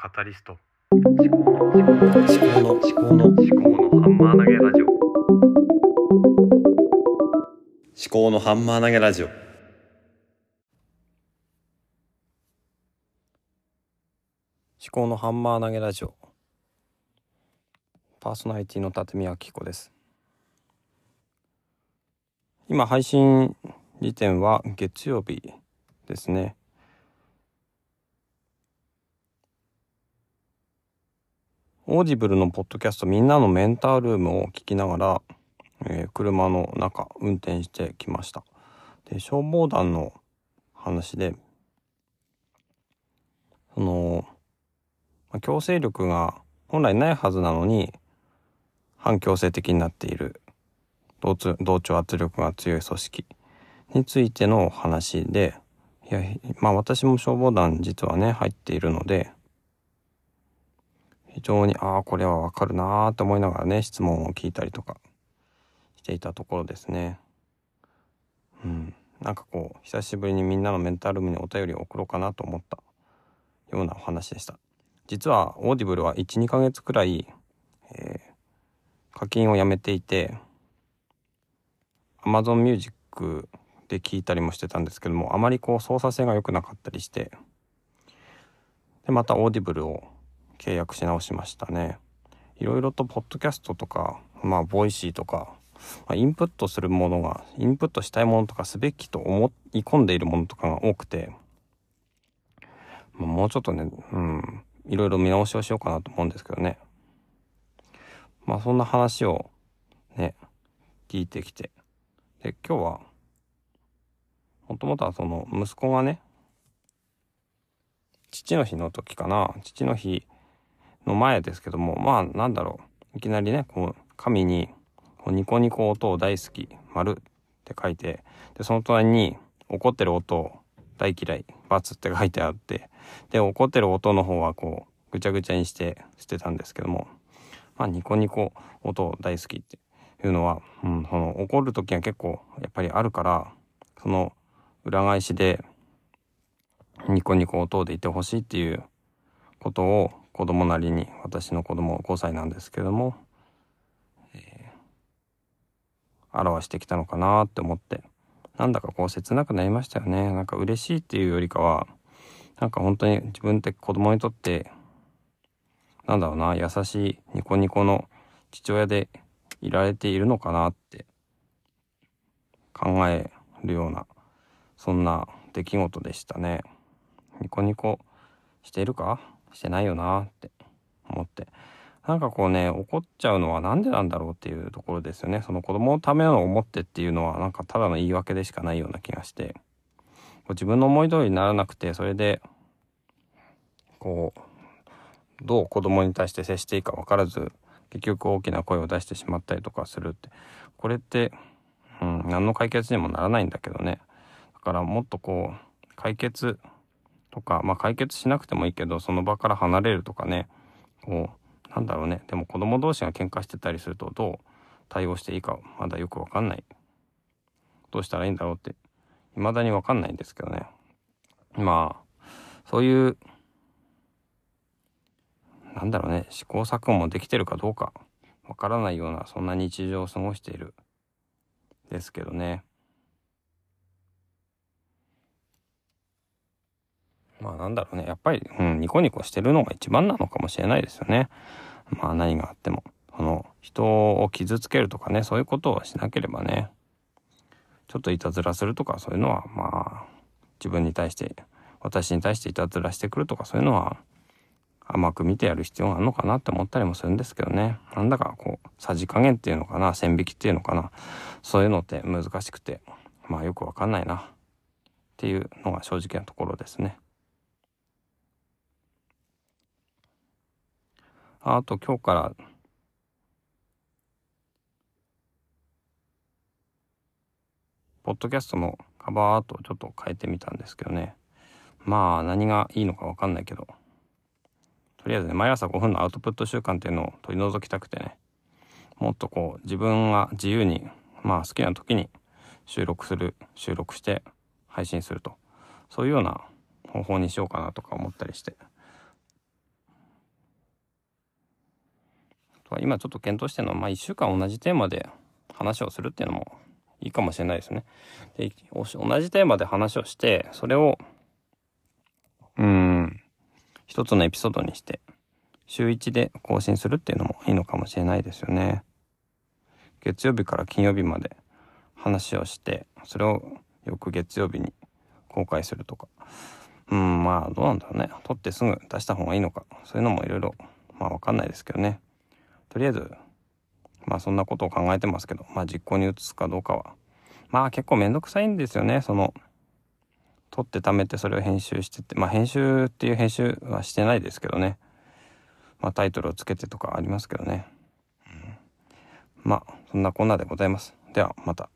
カタリスト。思考の思考の思考の思考の思思考のハンマー投げラジオ。考のハンマー投げラジオ。思考のハンマー投げラジオ。パーソナリティの立見明子です。今配信時点は月曜日ですね Audible のポッドキャストみんなのメンタールームを聞きながら、えー車の中運転してきました。で消防団の話でその、まあ強制力が本来ないはずなのに半強制的になっている同調同調圧力が強い組織についての話でいやまあ私も消防団実はね入っているので非常にああこれはわかるなーって思いながらね質問を聞いたりとかしていたところですね。うん、なんかこう久しぶりにみんなのメンタルームにお便りを送ろうかなと思ったようなお話でした。実は Audible は12ヶ月くらい、えー課金をやめていて Amazon Music で聞いたりもしてたんですけどもあまりこう操作性が良くなかったりしてでまた Audible を契約し直しましたね。いろいろとポッドキャストとかまあ Voicy とか、まあ、インプットするものがインプットしたいものとかすべきと思い込んでいるものとかが多くて、まあ、もうちょっとねうんいろいろ見直しをしようかなと思うんですけどね。まあそんな話をね聞いてきて。で今日はもともとはその息子がね父の日の時かな。父の日の前ですけどもまあなんだろう。いきなりねこう紙にこうニコニコ音を大好き丸って書いてでその隣に怒ってる音大嫌い×って書いてあってで怒ってる音の方はこうぐちゃぐちゃにして捨てたんですけどもまあニコニコ音大好きっていうのは、うん、その怒る時が結構やっぱりあるからその裏返しでニコニコ音でいてほしいっていうことを子供なりに私の子供5歳なんですけども、えー表してきたのかなって思ってなんだかこう切なくなりましたよねなんか嬉しいっていうよりかはなんか本当に自分って子供にとってなんだろうな優しいニコニコの父親でいられているのかなって考えるようなそんな出来事でしたね。ニコニコしているか？してないよなって思って。なんかこうね怒っちゃうのはなんでなんだろうっていうところですよね。その子供のための思ってっていうのはなんかただの言い訳でしかないような気がして。自分の思い通りにならなくてそれでこうどう子供に対して接していいか分からず結局大きな声を出してしまったりとかするって。これって、うん、何の解決にもならないんだけどね。だからもっとこう解決とか、まあ、解決しなくてもいいけどその場から離れるとかねこうなんだろうね。でも子供同士が喧嘩してたりするとどう対応していいかまだよくわかんない。どうしたらいいんだろうって未だにわかんないんですけどね。まあそういうなんだろうね。試行錯誤もできてるかどうかわからないようなそんな日常を過ごしている。ですけどね。まあなんだろうね。やっぱり、うん、ニコニコしてるのが一番なのかもしれないですよね。まあ何があっても。その人を傷つけるとかねそういうことをしなければね。ちょっといたずらするとかそういうのはまあ自分に対して私に対していたずらしてくるとかそういうのは甘く見てやる必要があるのかなって思ったりもするんですけどね。なんだかこうさじ加減っていうのかな線引きっていうのかな。そういうのって難しくてまあよくわかんないな。っていうのが正直なところですね。あと今日から。ポッドキャストのカバーアートをちょっと変えてみたんですけどね。まあ何がいいのか分かんないけど。とりあえずね毎朝5分のアウトプット習慣っていうのを取り除きたくてね。もっとこう自分が自由にまあ好きな時に収録する収録して配信すると。そういうような方法にしようかなとか思ったりして。とか今ちょっと検討してるのは、まあ1週間同じテーマで話をするっていうのもいいかもしれないですね。で、同じテーマで話をして、それを、うん、一つのエピソードにして、週1で更新するっていうのもいいのかもしれないですよね。月曜日から金曜日まで話をして、それをよく月曜日に公開するとか。うん、まあどうなんだろうね。撮ってすぐ出した方がいいのか。そういうのもいろいろ、まあわかんないですけどね。とりあえず、まあそんなことを考えてますけど、まあ実行に移すかどうかは。まあ結構めんどくさいんですよね。その、撮って貯めてそれを編集してて、まあ編集っていう編集はしてないですけどね。まあタイトルをつけてとかありますけどね。うん、まあそんなこんなでございます。ではまた。